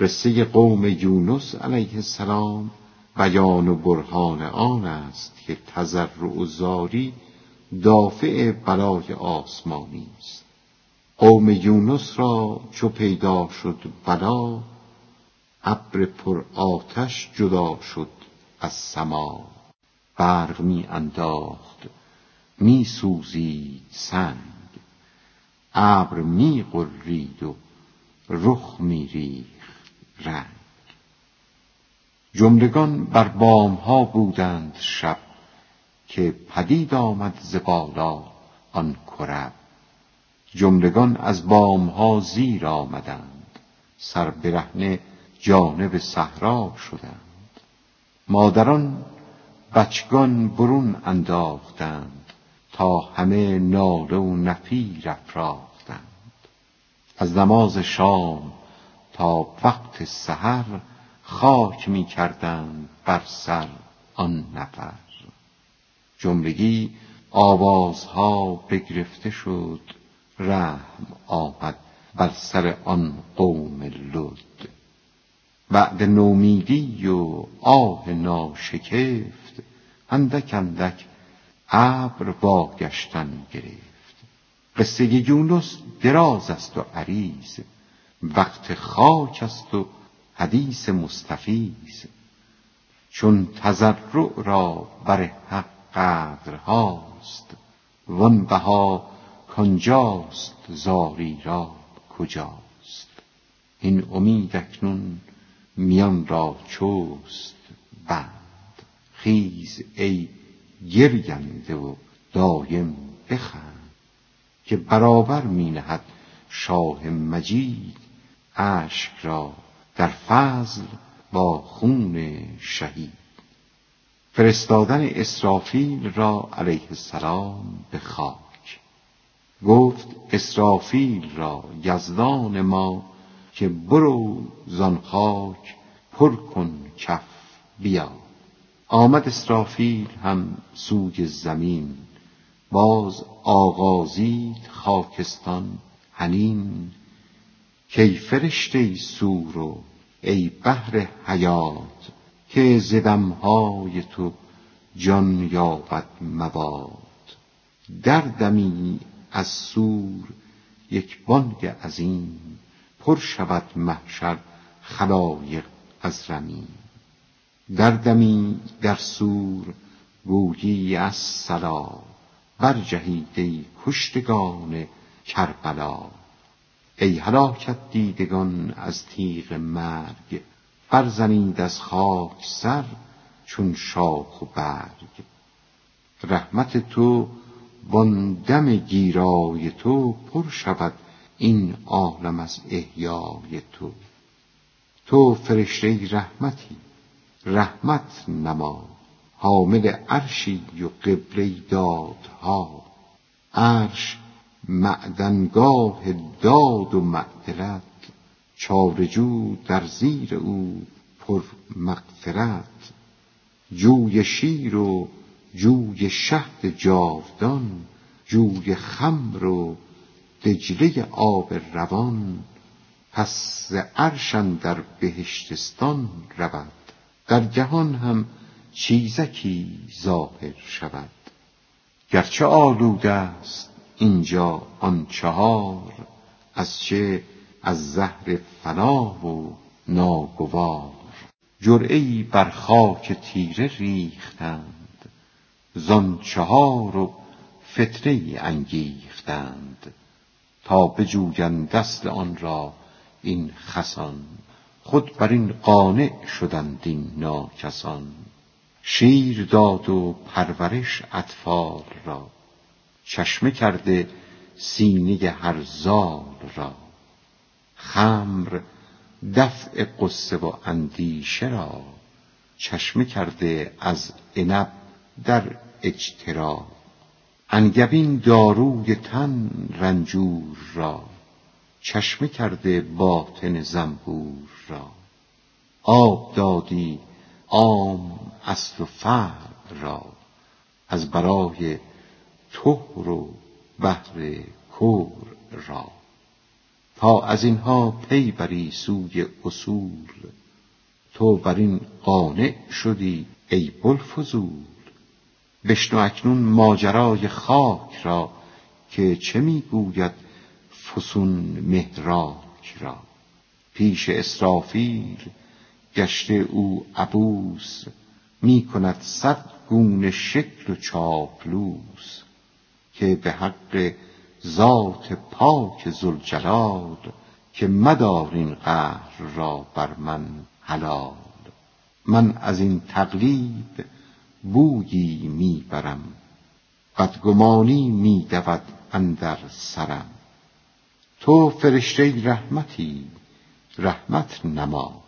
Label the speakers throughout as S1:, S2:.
S1: قصه قوم یونس علیه السلام بیان و برهان آن است که تضرع و زاری دافع بلای آسمانی است. قوم یونس را چو پیدا شد بلا ابر پر آتش جدا شد از سما. برق می انداخت می سوزید سنگ ابر می غرید و رخ می ریخت. رنگ. جملگان بر بام ها بودند شب که پدید آمد ز بالا آن کرب جملگان از بام ها زیر آمدند سر برهنه جانب صحرا شدند. مادران بچگان برون انداختند تا همه ناله و نفیر افراختند. از نماز شام تا وقت سحر خاک می کردند بر سر آن نفر. جملگی آوازها بگرفته شد رحم آمد بر سر آن قوم لد بعد نومیدی و آه ناشکفت اندک اندک ابر واگشتن گرفت. قصه یونس دراز است و عریض. وقت خاک است و حدیث مستفیض. چون تضرع را بر حق قدرهاست وان بها کانجاست زاری را کجاست. این امید اکنون میان را چست بند. خیز ای گرینده و دایم بخند که برابر می نهد شاه مجید اشک را در فضل با خون شهید. فرستادن اسرافیل را علیه السلام به خاک. گفت اسرافیل را یزدان ما که برو زان خاک پر کن کف بیا. آمد اسرافیل هم سوی زمین باز آغازید خاکستان هنین کای فرشته سور و ای بحر حیات که ز دمهای تو جان یابد مواد. دردمی از سور یک بانگ عظیم پر شود محشر خلایق از رمیم. دردمی در سور گویی الصلا برجهید ای کشتگان کربلا. ای هلاکت دیدگان از تیغ مرگ برزنید از خاک سر چون شاخ و برگ. رحمت تو وان دم گیرای تو پر شود این عالم از احیای تو. تو فرشته رحمتی رحمت نما. حامل عرشی و قبله دادها. عرش معدنگاه داد و معدلت چاره جو در زیر او پر مغفرت. جوی شیر و جوی شهد جاودان جوی خمر و دجله آب روان. پس ز عرش اندر بهشتستان رود. در جهان هم چیزکی ظاهر شود. گرچه آلوده است اینجا آن چهار از چه از زهر فنا و ناگوار. جرعه ای بر خاک تیره ریختند زان چهار و فتنه انگیختند. تا بجویند اصل آن را این خسان خود بر این قانع شدند این ناکسان. شیر داد و پرورش اطفال را. چشمه کرده سینه هر زال را. خمر دفع غصه و اندیشه را چشمه کرده از عنب در اجترا. انگبین داروی تن رنجور را چشمه کرده باطن زنبور را. آب دادی عام اصل و فرع را از برای طهر و بحر کور را. تا از اینها پی بری سوی اصول تو بر این قانع شدی ای بلفزول بشنو اکنون ماجرای خاک را که چه می‌گوید فسون مهراک را. پیش اسرافیل گشته او عبوس می کند صد گونه شکل و چاپلوس. که به حق ذات پاک زلجلال که مدار این قهر را بر من حلال. من از این تقلیب بویی می برم بدگمانی می دود اندر سرم. تو فرشته رحمتی رحمت نما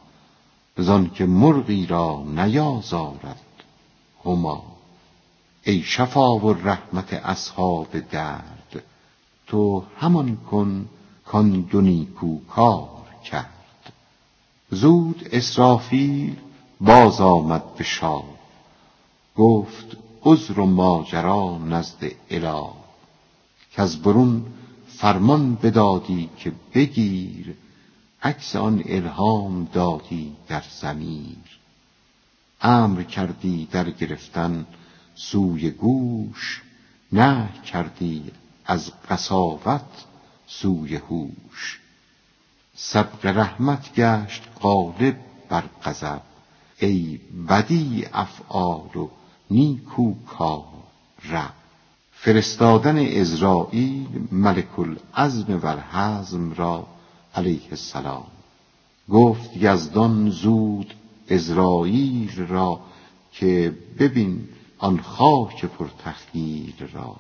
S1: زان که مرغی را نیازارد هما. ای شفا و رحمت اصحاب درد تو همان کن کان دو نیکو کار کرد. زود اسرافیل باز آمد به شاه گفت عذر و ماجرا نزد اله کز برون فرمان بدادی که بگیر عکس آن الهام دادی در ضمیر. امر کردی در گرفتن سوی گوش نهی کردی از قساوت سوی هوش. سبق رحمت گشت غالب بر غضب. ای بدیع افعال و نیکو کار فرستادن عزراییل ملک العزم و الحزم را علیه السلام. گفت یزدان زود عزراییل را که ببین آن خاک پرتخیل را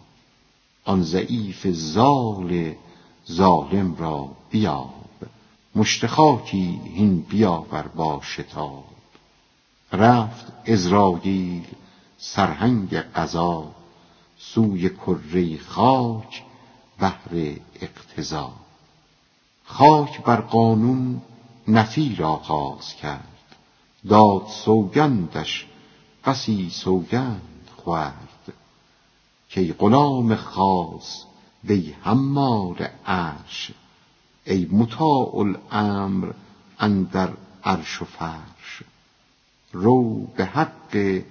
S1: آن ضعیف زال ظالم را بیاب. مشت خاکی هین بیاور با شتاب. رفت عزراییل سرهنگ قضا سوی کره خاک بهر اقتضا. خاک بر قانون نفیر آغاز کرد داد سوگندش بسی سوگند. خورد کای غلام خاص وی حمال عرش. ای مطاع الامر اندر عرش و فرش. رو به حق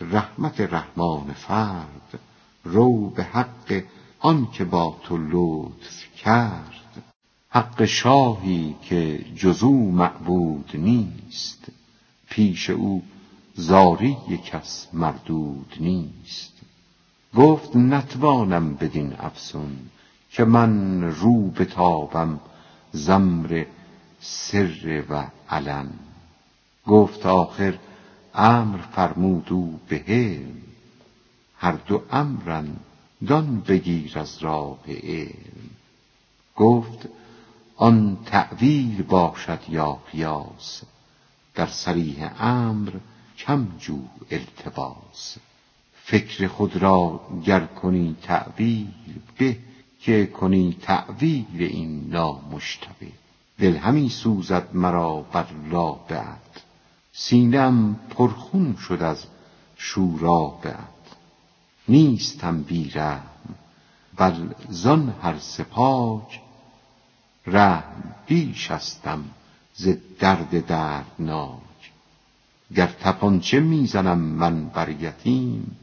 S1: رحمت رحمان فرد. رو به حق آنکه با تو لطف کرد. حق شاهی که جز او معبود نیست. پیش او زاری کس مردود نیست. گفت نتوانم بدین افسون که من رو بتابم ز امر سر و علن. گفت آخر امر فرمود او به هر دو امرن دان بگیر از راه علم. گفت آن تأویل باشد یا قیاس. در صریح امر کم جو التباس. فکر خود را گر کنی تأویل به که کنی تأویل این نامشتبه. دل همی سوزد مرا بر لابهت. سینه ام پرخون شد از شورابهت. نیستم بی رحم بل زان هر سه پاک رحم بیشستم ز درد دردناک. گر تپانچه می زنم من بر یتیم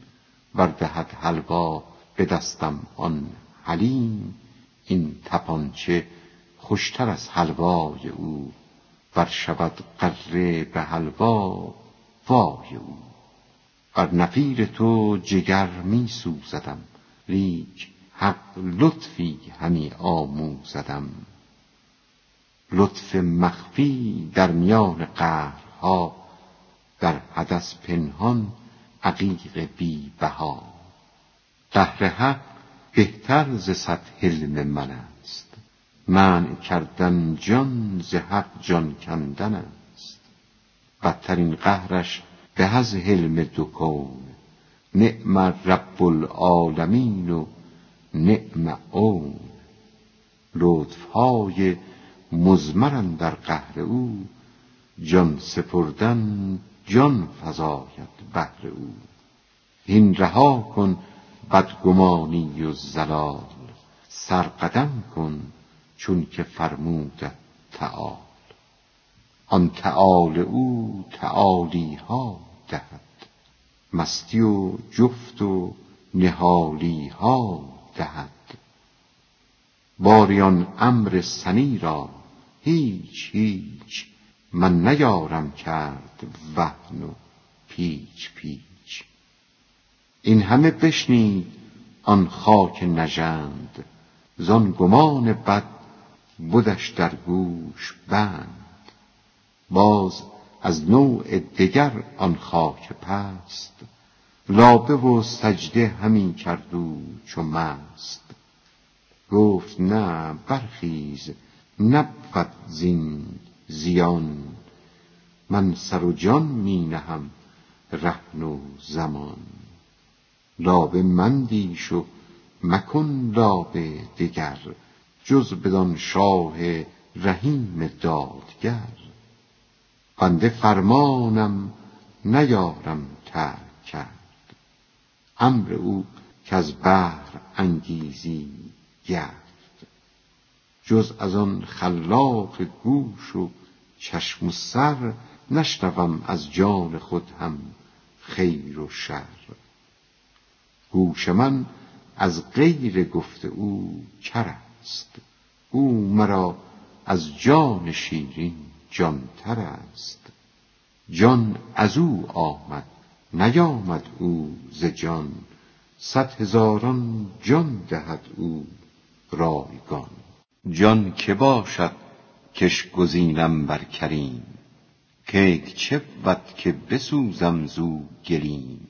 S1: ور دهد حلوا به دستم آن حلیم. این تپانچه خوشتر از حلوای او ور شود غره به حلوا وای او. بر نفیر تو جگر می سوزدم لیک حق لطفی همی آموزدم. لطف مخفی در میان قهرها در حدث پنهان عقیق بی بها. قهر حق بهتر ز صد حلم من است. منع کردن جان ز حق جان کندن است. بدترین قهرش به از حلم دو کون. نعم رب العالمین و نعم عون لطف های مضمر اندر قهر او جان سپردن جان فزاید بهر او. هین رها کن بدگمانی و ضلال سر قدم کن چون که فرمود تعال. آن تعال او تعالی ها دهد. مستی و جفت و نهالی ها دهد باریان امر سنی را هیچ هیچ من نیارم کرد وهن و پیچ پیچ. این همه بشنید آن خاک نژند. زان گمان بد بدش در گوش بند. باز از نوع دگر آن خاک پست. لابه و سجده همی کرد چو مست. گفت نه برخیز نبود زین زیان من سر و جان می نهم رهن و زمان. لابه مندیش و مکن لابه دگر جز بدان شاه رحیم دادگر. بنده فرمانم نیارم ترک کرد. امر او از بحر انگیزی گرد. جز از آن خلاق گوش و چشم و سر نشنوم از جان خود هم خیر و شر. گوش من از غیر گفت او کر است. او مرا از جان شیرین جانتر است. جان از او آمد نیامد او ز جان. صد هزاران جان دهد او رایگان. جان که باشد کش گزینم بر کریم؟ کیک چه بود که بسوزم زو گلیم؟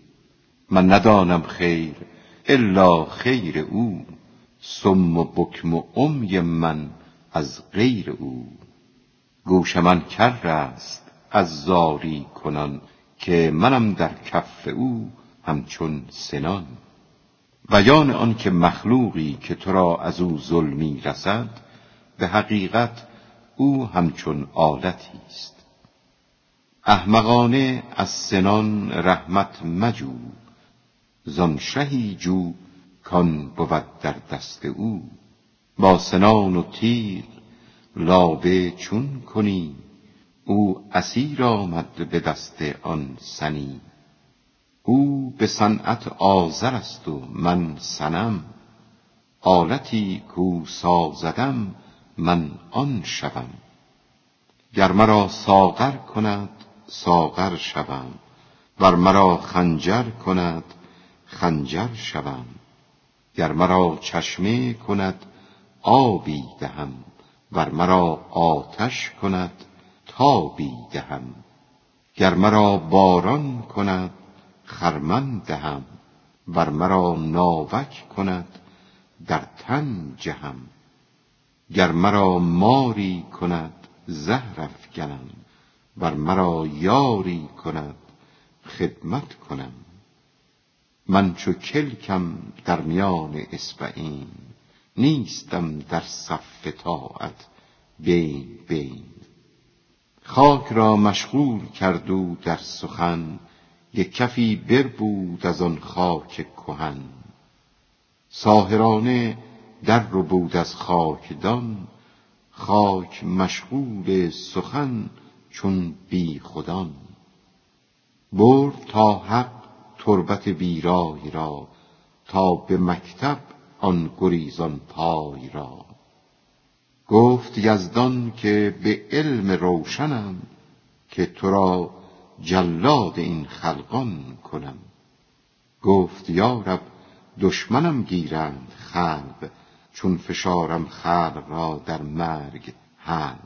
S1: من ندانم خیر الا خیر او سم و بکم و عمی من از غیر او. گوش من کر است از زاری کنان که منم در کف او همچون سنان. بیان آن که مخلوقی که تو را از او ظلمی رسد به حقیقت او همچون عادتی است. احمقانه از سنان رحمت مجو زان شهی جو کان بود در دست او. با سنان و تیغ لابه چون کنی او اسیر آمد به دست آن سنی. او به صنعت آزر است و من سنم آلتی کو سازدم من آن شوم. گر مرا ساغر کند ساغر شوم. ور مرا خنجر کند خنجر شوم. گر مرا چشمه کند آبی دهم. ور مرا آتش کند تابی دهم. گر مرا باران کند خرمن دهم. ور مرا ناوک کند در تن جهم. گر مرا ماری کند زهر افگنم ور مرا یاری کند خدمت کنم. من چو کلکم در میان اصبعین نیستم در صف طاعت بین بین. خاک را مشغول کرد او در سخن یک کفی بربود از آن خاک کهن. ساحرانه در ربود از خاکدان خاک مشغول سخن چون بیخودان برد تا حق تربت بیرای را تا به مکتب آن گریزان پای را. گفت یزدان که به علم روشنم که تو را جلاد این خلقان کنم. گفت یارب دشمنم گیرند خلق چون فشارم خلق را در مرگ حلق.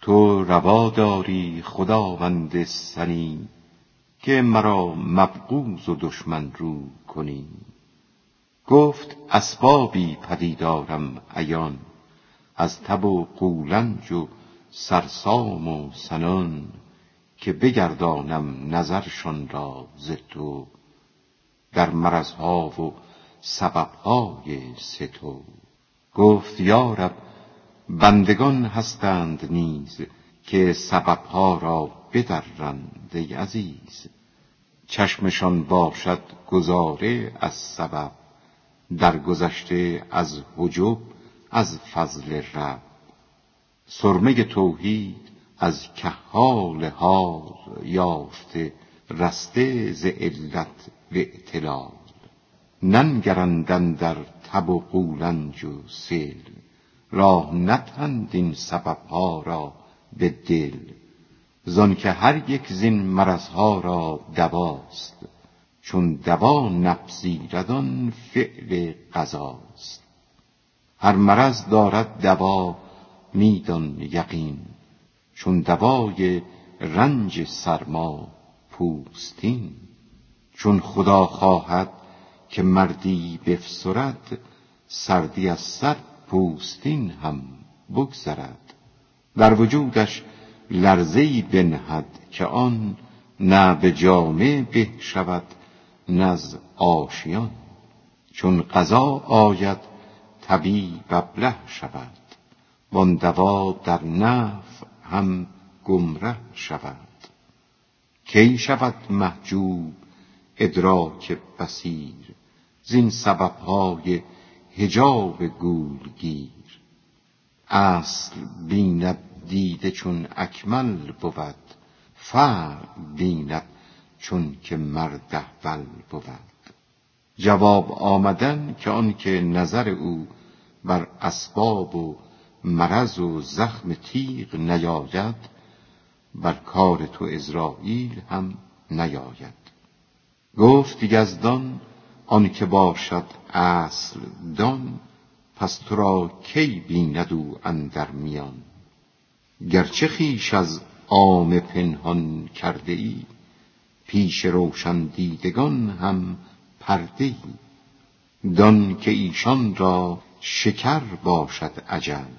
S1: تو روا داری خداوند سنی که مرا مبغوض و دشمن رو کنی. گفت اسبابی پدیدارم عیان از تب و قولنج و سرسام و سنان که بگردانم نظرشان را ز تو. در مرضها و سببهای ستو گفت یارب بندگان هستند نیز که سببها را بدرند ای عزیز. چشمشان باشد گذاره از سبب در گذشته از حجب از فضل رب. سرمه توحید از کهال حال یافته رسته ز علت و اعتلال ننگرندن در تب و قولنج و سیل. راه نتند این سببها را به دل. زان که هر یک زین مرضها را دواست چون دوا نپذیرد آن فعل قضاست. هر مرض دارد دوا میدان یقین چون دوای رنج سرما پوستین. چون خدا خواهد که مردی بفسرد سردی از سر پوستین هم بگذرد. در وجودش لرزهی بنهد که آن نه به جامه به شود نز آشیان. چون قضا آید طبیب ابله شود. وان دوا در نفع هم گمره شود. کی شود محجوب ادراک بسیر زین سببهای حجاب گولگیر. اصل بیند دیده چون اکمل بود فرع بیند چون که مرد احول بود. جواب آمدن که آنکه نظر او بر اسباب و مرض و زخم تیغ نیاید بر کار تو ازرائیل هم نیاید. گفت یزدان آنکه باشد اصل دان پس تو را کی بیند او اندر میان؟ گرچه خیش از عام پنهان کرده ای پیش روشن دیدگان هم پرده ای دان که ایشان را شکر باشد عجل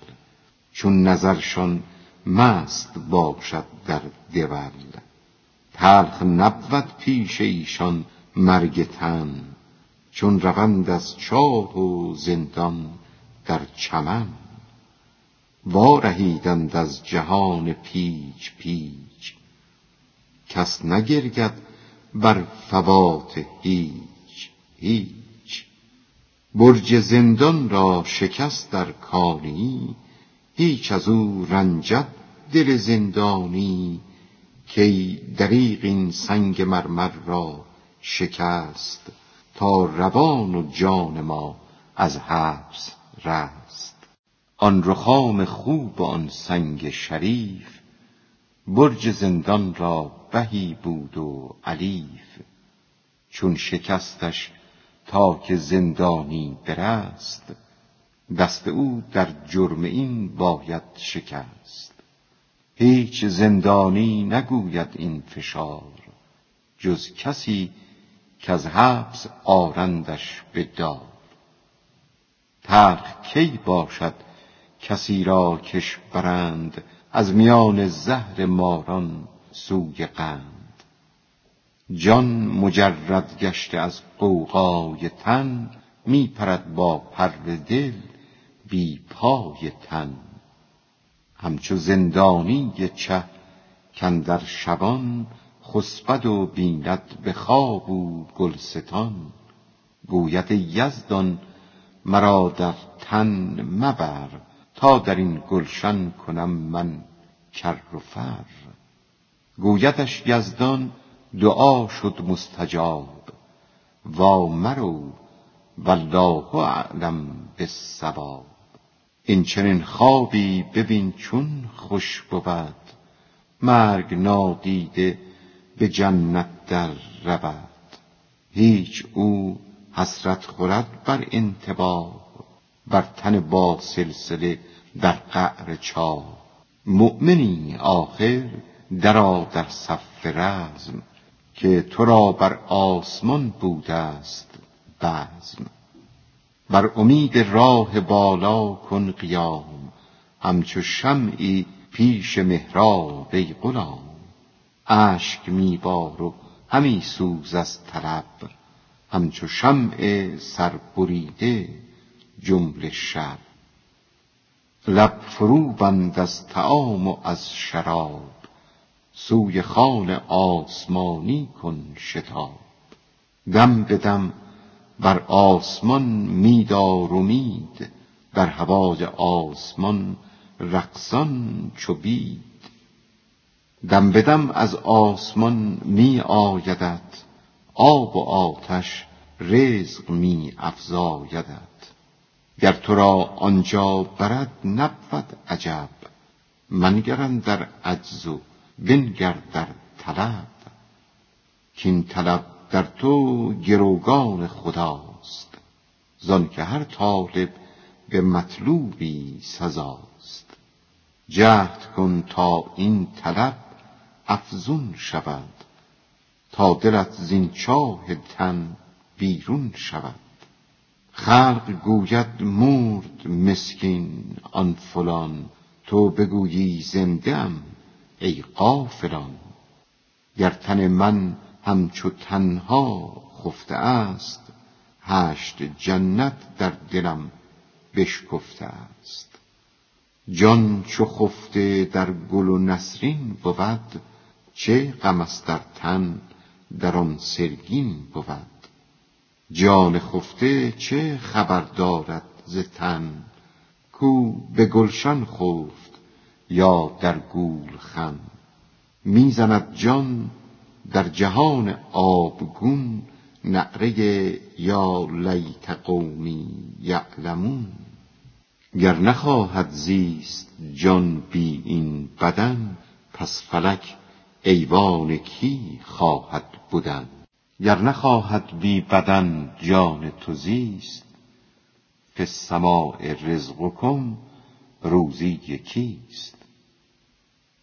S1: چون نظرشان مست باشد در دول. تلخ نبود پیش ایشان مرگ تن چون روند از چاه و زندان در چمن. وارهیدند از جهان پیچ پیچ کس نگرید بر فوات هیچ هیچ. برج زندان را شکست در کانی هیچ از او رنجد دل زندانی. کی دریغ این سنگ مرمر را شکست تا روان و جان ما از حبس رست. آن رخام خوب و آن سنگ شریف برج زندان را بهی بود و علیف. چون شکستش تا که زندانی برست دست او در جرم این باید شکست. هیچ زندانی نگوید این فشار جز کسی که از حبس آرندش به دار. تلخ کی باشد کسی را کش برند از میان زهر ماران سوی قند. جان مجرد گشته از قوقای تن می پرد با پر دل بی پای تن. همچو زندانی چه کاندر شبان خسبد و بیند به خواب و گلستان. گوید یزدان مرا در تن مبر تا در این گلشن کنم من کر و فر. گویدش یزدان دعا شد مستجاب. وا مرو والله اعلم بالصواب. این چنین خوابی ببین چون خوش بود. مرگ نادیده به جنت در رود. هیچ او حسرت خورد بر انتباه بر تن با سلسله در قعر چاه. مؤمنی آخر درا در صف رزم که تو را بر آسمان بوده است بزم. بر امید راه بالا کن قیام همچو شمعی پیش محراب ای غلام. اشک میبار و همی سوز از طلب همچو شمع سربریده جمله شب. لب فرو بند از طعام و از شراب سوی خوان آسمانی کن شتاب. دم به دم بر آسمان می دار امید در هوای آسمان رقصان چو بید. دم بدم از آسمان می آیدت آب و آتش رزق می افزایدت گر تو را آنجا برد نبود عجب منگرن در عجز و بنگر در طلب. کین طلب در تو گروگان خداست زان که هر طالب به مطلوبی سزاست. جهد کن تا این طلب افزون شود تا دلت زین چاه تن بیرون شود. خلق گوید مرد مسکین آن فلان تو بگویی زنده ای غافلان. گر تن من همچو تنها خفته است. هشت جنت در دلم بشکفته است. جان چو خفته در گل و نسرین بود چه غم است در تن در آن سرگین بود. جان خفته چه خبر دارد ز تن؟ کو به گلشن خفت یا در گولخن می‌زند جان در جهان آبگون نعره یا لیت قومی یعلمون. گر نخواهد زیست جان بی این بدن پس فلک ایوان کی خواهد بودن؟ گر نخواهد بی بدن جان تو زیست فی السماء رزقکم روزی کیست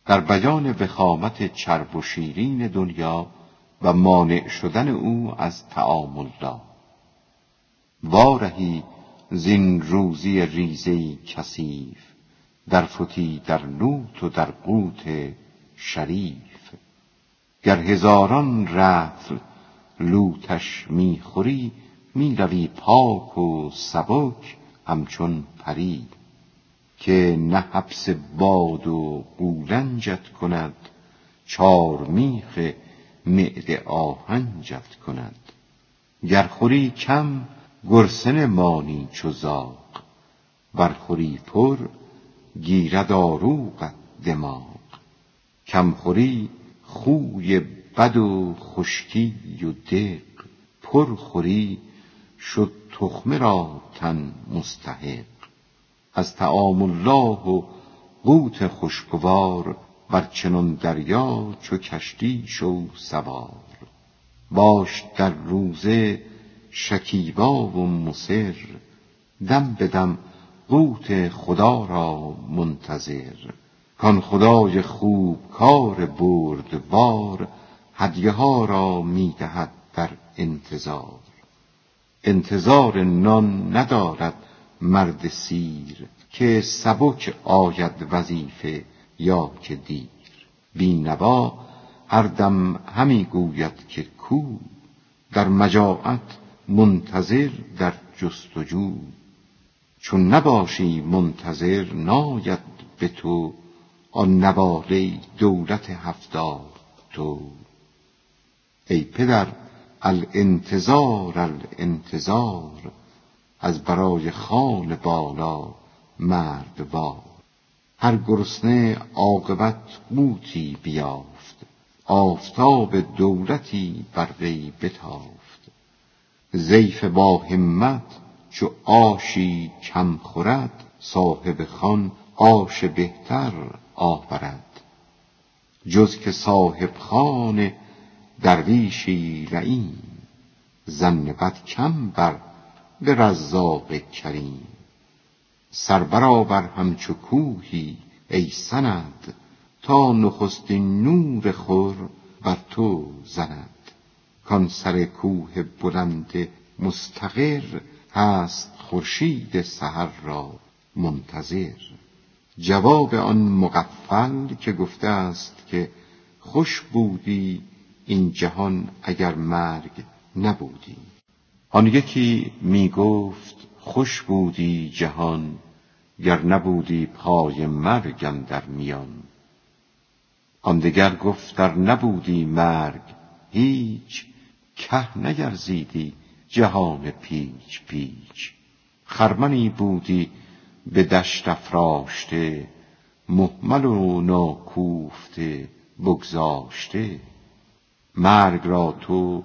S1: در بیان وخامت چرب و شیرین دنیا و مانع شدن او از طعام الله. وارهی زین روزی ریزه کثیف در فتی در لوت و در قوت شریف. گر هزاران رطل لوتش می‌خوری می‌روی پاک و سبک همچون پری. که نه حبس باد و قولنجت کند چار میخ معده آهنجت کند. گر خوری کم گرسنه مانی چو زاغ. ور خوری پر گیرد آروغت دماغ. کم خوری خوی بد و خشکی و دق. پر خوری شد تخمه را تن مستحق. از طعام الله و قوت خوشگوار بر چنان دریا چو کشتی شو سوار. باش در روزه شکیبا و مصر دم به دم قوت خدا را منتظر. کان خدای خوب کار بردبار هدیه ها را می دهد در انتظار. انتظار نان ندارد مرد سیر که سبک آید وظیفه یا که دیر. بینوا هر دم همی گوید که کو در مجاعت منتظر در جستجو. چون نباشی منتظر ناید به تو آن نواله دولت هفتاد تو. ای پدر الانتظار الانتظار. از برای خان بالا مردوار هر گرسنه عاقبت قوتی بیافت آفتاب دولتی بر وی بتافت. ضیف با همت چو آشی کم خورد صاحب خان آش بهتر آورد. جز که صاحب خان درویشی لعیم ظن بد کم بر به رزاق کریم. سر برآور همچو کوهی ای سند تا نخستین نور خور بر تو زند. کان سر کوه بلند مستقر هست خورشید سحر را منتظر. جواب آن مغفل که گفته است که خوش بودی این جهان اگر مرگ نبودی. آن یکی می گفت خوش بودی جهان گر نبودی پای مرگ در میان. آن دگر گفت ار نبودی مرگ هیچ که نگرزیدی جهان پیچ پیچ. خرمنی بودی به دشت افراشته محمل و ناکوفته بگذاشته. مرگ را تو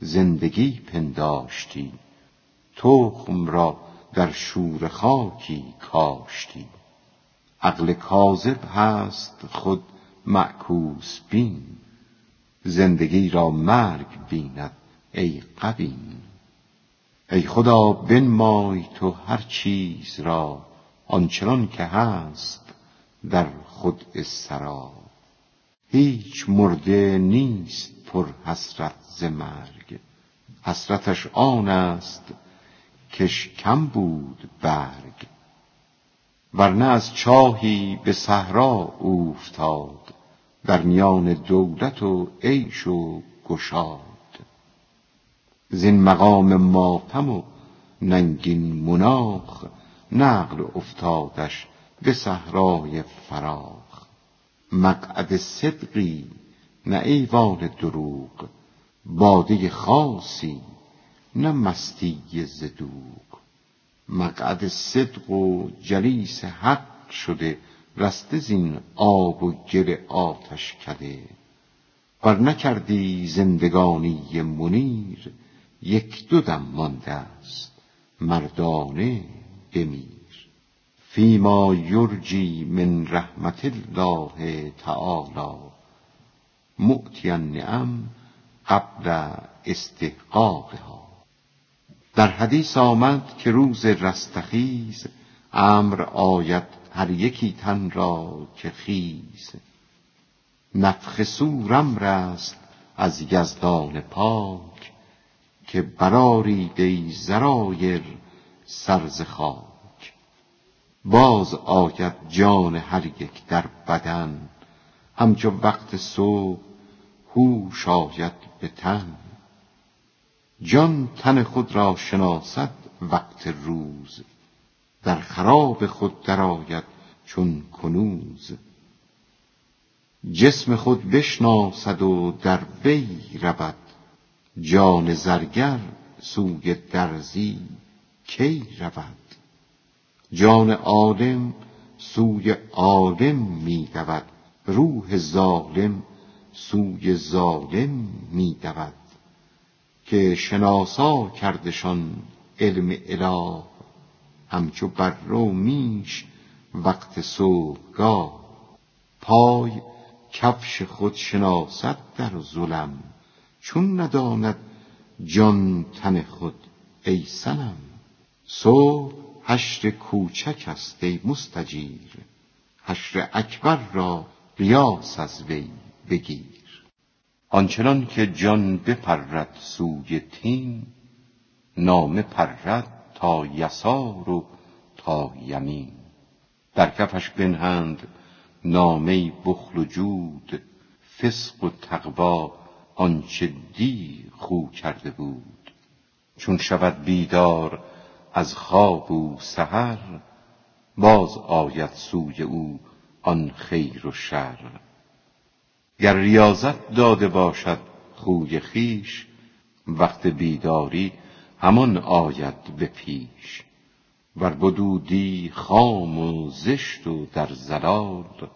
S1: زندگی پنداشتی تخم را در شور خاکی کاشتی عقل کاذب هست خود معکوس بین. زندگی را مرگ بیند ای قبین ای خدا بنمای تو هر چیز را آنچنان که هست در خود سرا هیچ مرده نیست پر حسرت ز مرگ. حسرتش آن است کش کم بود برگ. ورنه از چاهی به صحرا اوفتاد در میان دولت و عیش و گشاد. زین مقام ماتم و ننگین مناخ نقل افتادش به صحرای فراخ. مقعد صدقی نه ایوان دروغ. باده خاصی نه مستی زدوغ. مقعد صدق و جلیس حق شده رسته زین آب و گل آتش کده. ور نکردی زندگانی منیر یک دو دم مانده است مردانه بمیر. فیما یرجی من رحمت الله تعالی. معطی النعم قبل استحقاقها. در حدیث آمد که روز رستخیز امر آید هر یکی تن را که خیز. نفخ صور امر است از یزدان پاک که برآرید ای ذرایر سر ز خاک. باز آید جان هر یک در بدن. همچو وقت صبح هوش آید به تن. جان تن خود را شناسد وقت روز. در خراب خود درآید چون کنوز. جسم خود بشناسد و در وی رود. جان زرگر سوی درزی کی رود؟ جان عالم سوی عالم می دود روح ظالم سوی ظالم می دود که شناسا کردشان علم اله همچو بره و میش وقت صبحگاه. پای کفش خود شناسد در ظلم چون نداند جان تن خود ای صنم. صبح حشر کوچک است ای مستجیر. حشر اکبر را قیاس از وی بگیر. آنچنان که جان بپرد سوی تین نامه پرد تا یسار و تا یمین. در کفش بنهند نامه بخل و جود فسق و تقوا آنچه دی خو کرده بود. چون شود بیدار از خواب و سحر باز آید سوی او آن خیر و شر. گر ریاضت داده باشد خوی خویش وقت بیداری همان آید به پیش. ور بدو دی خام و زشت و در ضلال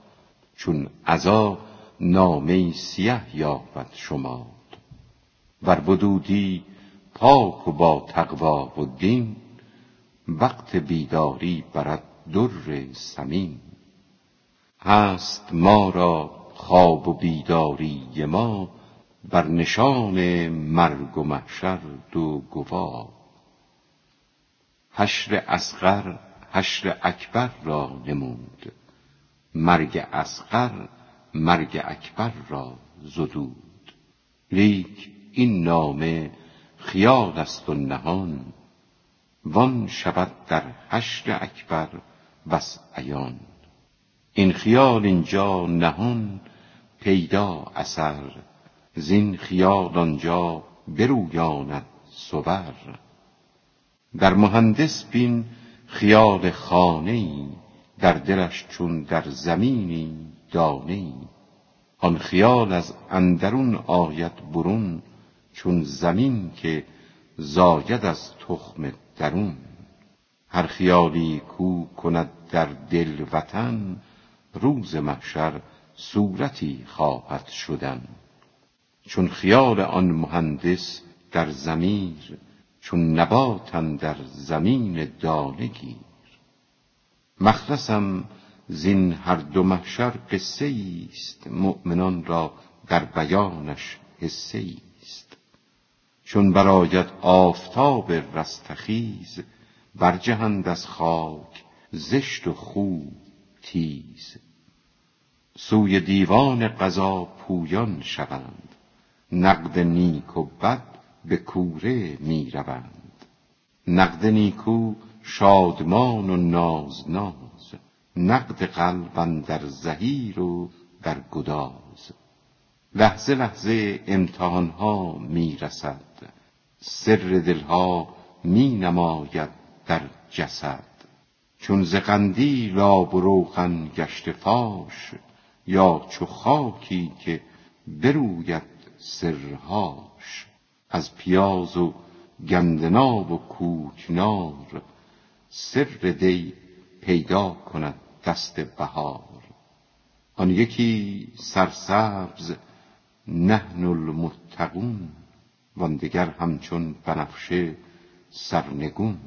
S1: چون عزا نامه سیه یابد شماد ور بدو دی پاک و با تقوا و دین وقت بیداری برد در ثمین هست ما را خواب و بیداری ما بر نشان مرگ و محشر دو گواه. حشر اصغر حشر اکبر را نمود. مرگ اصغر مرگ اکبر را زدود. لیک این نامه خیال است و نهان. وان شود در حشر اکبر بس عیان. این خیال اینجا نهان پیدا اثر. زین خیال آنجا برویاند صور. در مهندس بین خیال خانه در دلش چون در زمینی دانه آن خیال از اندرون آید برون چون زمین که زاید از تخم درون هر خیالی کو کند در دل وطن روز محشر صورتی خواهد شدن. چون خیال آن مهندس در زمیر چون نباتن در زمین دانه گیر. مخلصم زین هر دو محشر قصه است مؤمنان را در بیانش است چون برآید آفتاب رستخیز برجهند از خاک زشت و خوب تیز. سوی دیوان قضا پویان شوند نقد نیک و بد به کوره می روند نقد نیکو شادمان و نازناز نقد قلب در زهیر و در گداز. لحظه لحظه امتحان ها می رسد سر دلها می نماید در جسد. چون ز قندیل آب و روغن گشته فاش یا چو خاکی که بروید سرهاش. از پیاز و گندناب و کوکنار سر دی پیدا کند دست بهار. آن یکی سرسبز نحن المتقون وان دگر همچون بنفشه سرنگون.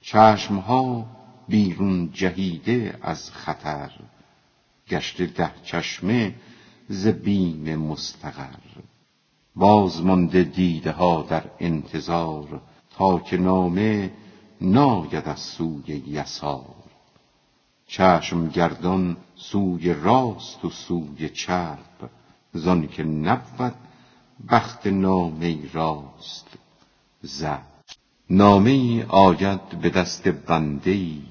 S1: چشمها بیرون جهیده از خطر گشته ده چشمه ز بیم مستقر. باز مانده دیده ها در انتظار تا که نامه ناید از سوی یسار. چشم گردان سوی راست و سوی چپ زان که نبود بخت نامه راست زد. نامه آید به دست بنده ای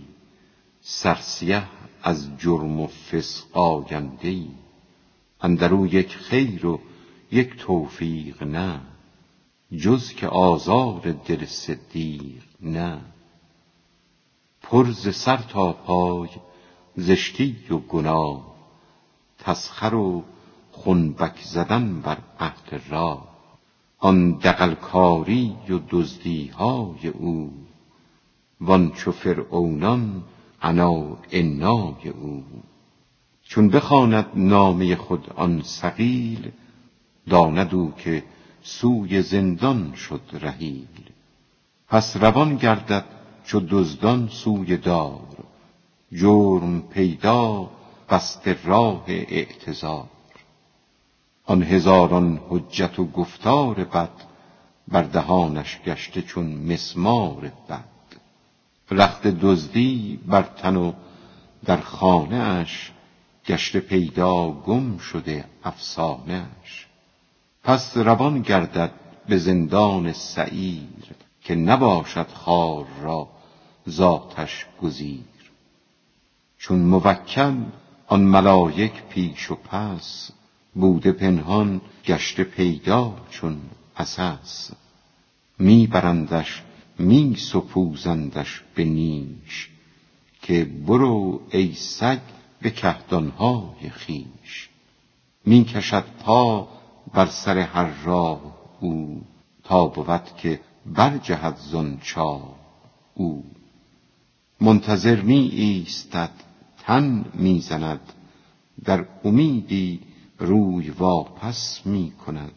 S1: سرسیه از جرم و فسق آینده ای اندرو یک خیر و یک توفیق نه جز که آزار دل صدیق نه. پر ز سر تا پای زشتی و گناه تسخر و خنبک زدن بر عهد راه آن دغلکاری و دزدی های او. وان چو فرعونان انا انای او. چون بخواند نامه خود آن ثقیل داند او که سوی زندان شد رهیل. پس روان گردد چو دزدان سوی دار. جرم پیدا بسته راه اعتذار. آن هزاران حجت و گفتار بد بر دهانش گشته چون مسمار بد. رخت دزدی بر تن و در خانه اش گشته پیدا گم شده افسانه اش پس روان گردد به زندان سعیر که نباشد خار را ذاتش گزیر. چون موکل آن ملایک پیش و پس بوده پنهان گشته پیدا چون عسس می برندش می سپوزندش به نیش که برو ای سگ به کهدانهای خویش. می کشد پا بر سر هر راه او تا بود که برجهد زان او. منتظر می ایستد تن می زند در امیدی روی واپس می کند.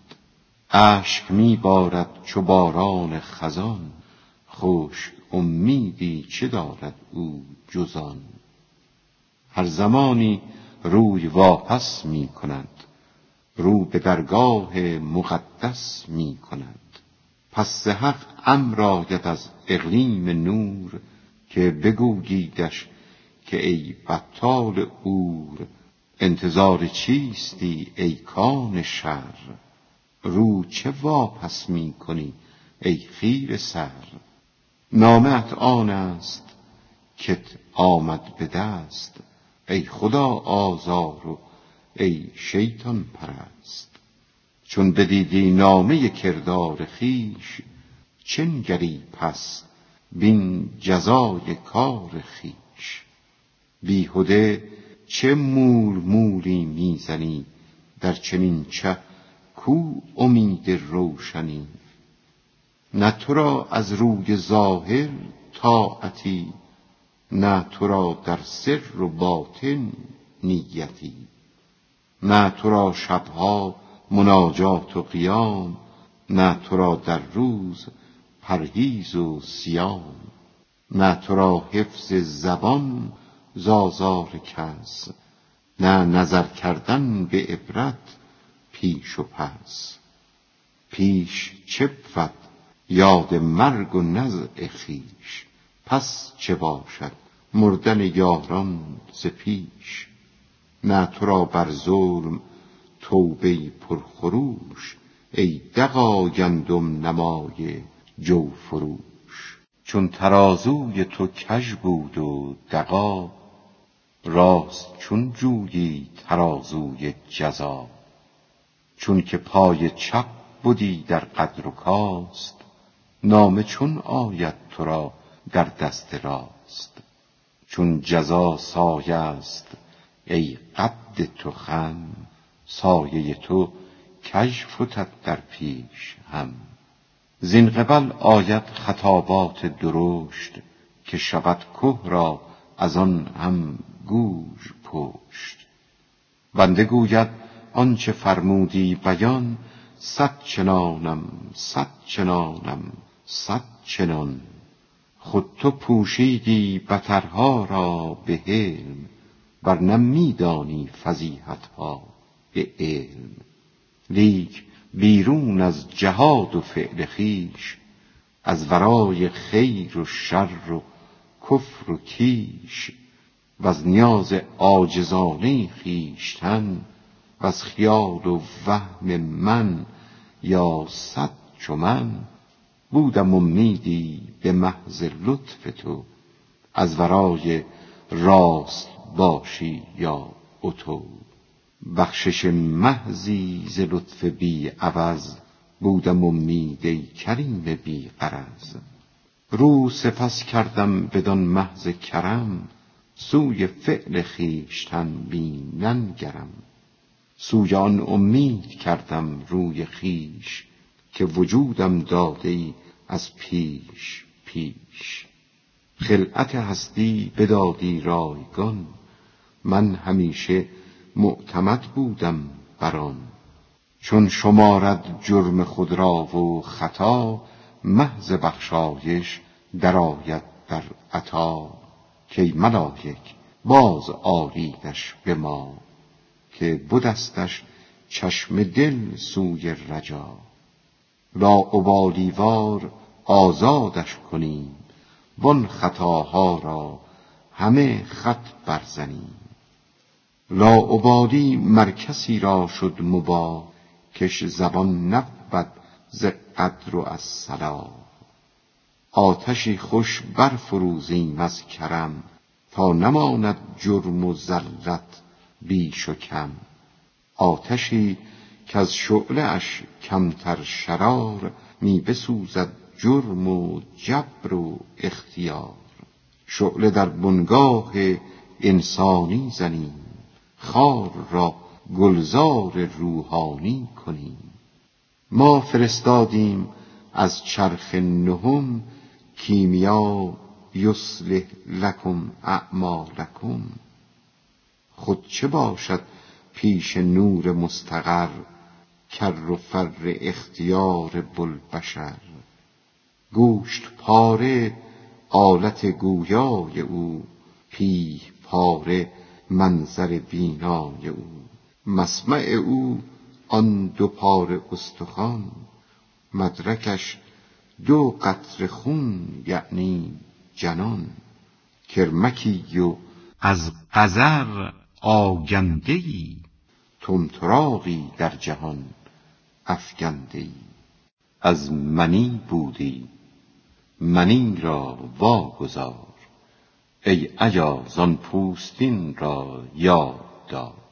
S1: اشک می بارد چو باران خزان. خشک امیدی چه دارد او جزان؟ هر زمانی روی واپس می کند رو به درگاه مقدس می کند. پس حق امر آید از اقلیم نور که بگوییدش که ای بطال اور انتظار چیستی ای کان شر؟ رو چه واپس می کنی ای خیر سر؟ نامت آن است کت آمد به دست ای خدا آزار و ای شیطان پرست. چون بدیدی نامه کردار خیش چنگری پس بین جزای کار خیش بیهده چه مول مولی می‌زنی؟ در چنین چه کو امید روشنی؟ نه تو را از روی ظاهر طاعتی نه تو را در سر و باطن نیتی. نه تو را شبها مناجات و قیام نه تو را در روز پرهیز و سیام. نه تو را حفظ زبان زازار کس. نه نظر کردن به عبرت پیش و پس. پیش چه بود؟ یاد مرگ و نزع خویش. پس چه باشد مردن یاران ز پیش؟ نه تو را بر ظلم توبه پرخروش ای دغا گندم نمای جو فروش چون ترازوی تو کژ بود و دغا راست چون جویی ترازوی جزا چون که پای چپ بدی در قدر و کاست نامه چون آید تو را در دست راست. چون جزا سایه است ای قد تو خم سایه تو کژ فتد در پیش هم. زین قبل آید خطابات درشت که شود که را از آن هم گوژ پشت. بنده گوید آنچه فرمودی بیان صد چنانم صد چنانم صد چنان. خود تو پوشیدی بترها را به حلم ورنه می دانی فضیحتها به علم. لیک بیرون از جهاد و فعل خویش از ورای خیر و شر و کفر و کیش. وز نیاز عاجزانه خویشتن وز خیال و وهم من یا صد چو من بودم امیدی به محض لطف تو از ورای راست باشی یا عتو بخشش محضی ز لطف بی عوض بودم امید کریم بی غرض. رو سپس کردم بدان محض کرم سوی فعل خویشتن بی ننگرم سوی آن امید کردم روی خویش که وجودم داده ای از پیش پیش. خلعت هستی بدادی رایگان. من همیشه معتمد بودم بر آن. چون شمارد جرم خود را و خطا محض بخشایش درآید در عطا. کای ملایک باز آریدش به ما که بدستش چشم دل سوی رجا. لاابالی وار آزادش کنیم وان خطاها را همه خط برزنیم. لاابالی مر کسی را شد مباح کش زبان نبود ز قدر و از صلاح آتشی خوش برفروزیم از کرم تا نماند جرم و زلت بیش و کم. آتشی کز شعله اش کمتر شرار می بسوزد جرم و جبر و اختیار. شعله در بنگاه انسانی زنیم خار را گلزار روحانی کنیم. ما فرستادیم از چرخ نهم کیمیا یصلح لکم اعمالکم. خود چه باشد پیش نور مستقر کر و فر اختیار بوالبشر؟ گوشت پاره آلت گویای او پیه پاره منظر بینای او. مسمع او آن دو پاره استخوان مدرکش دو قطره خون یعنی جنان کرمکی و از قذر آگنده ای طمطراقی در جهان افگنده ای از منی بودی منی را واگذار ای ایاز آن پوستین را یاد دار.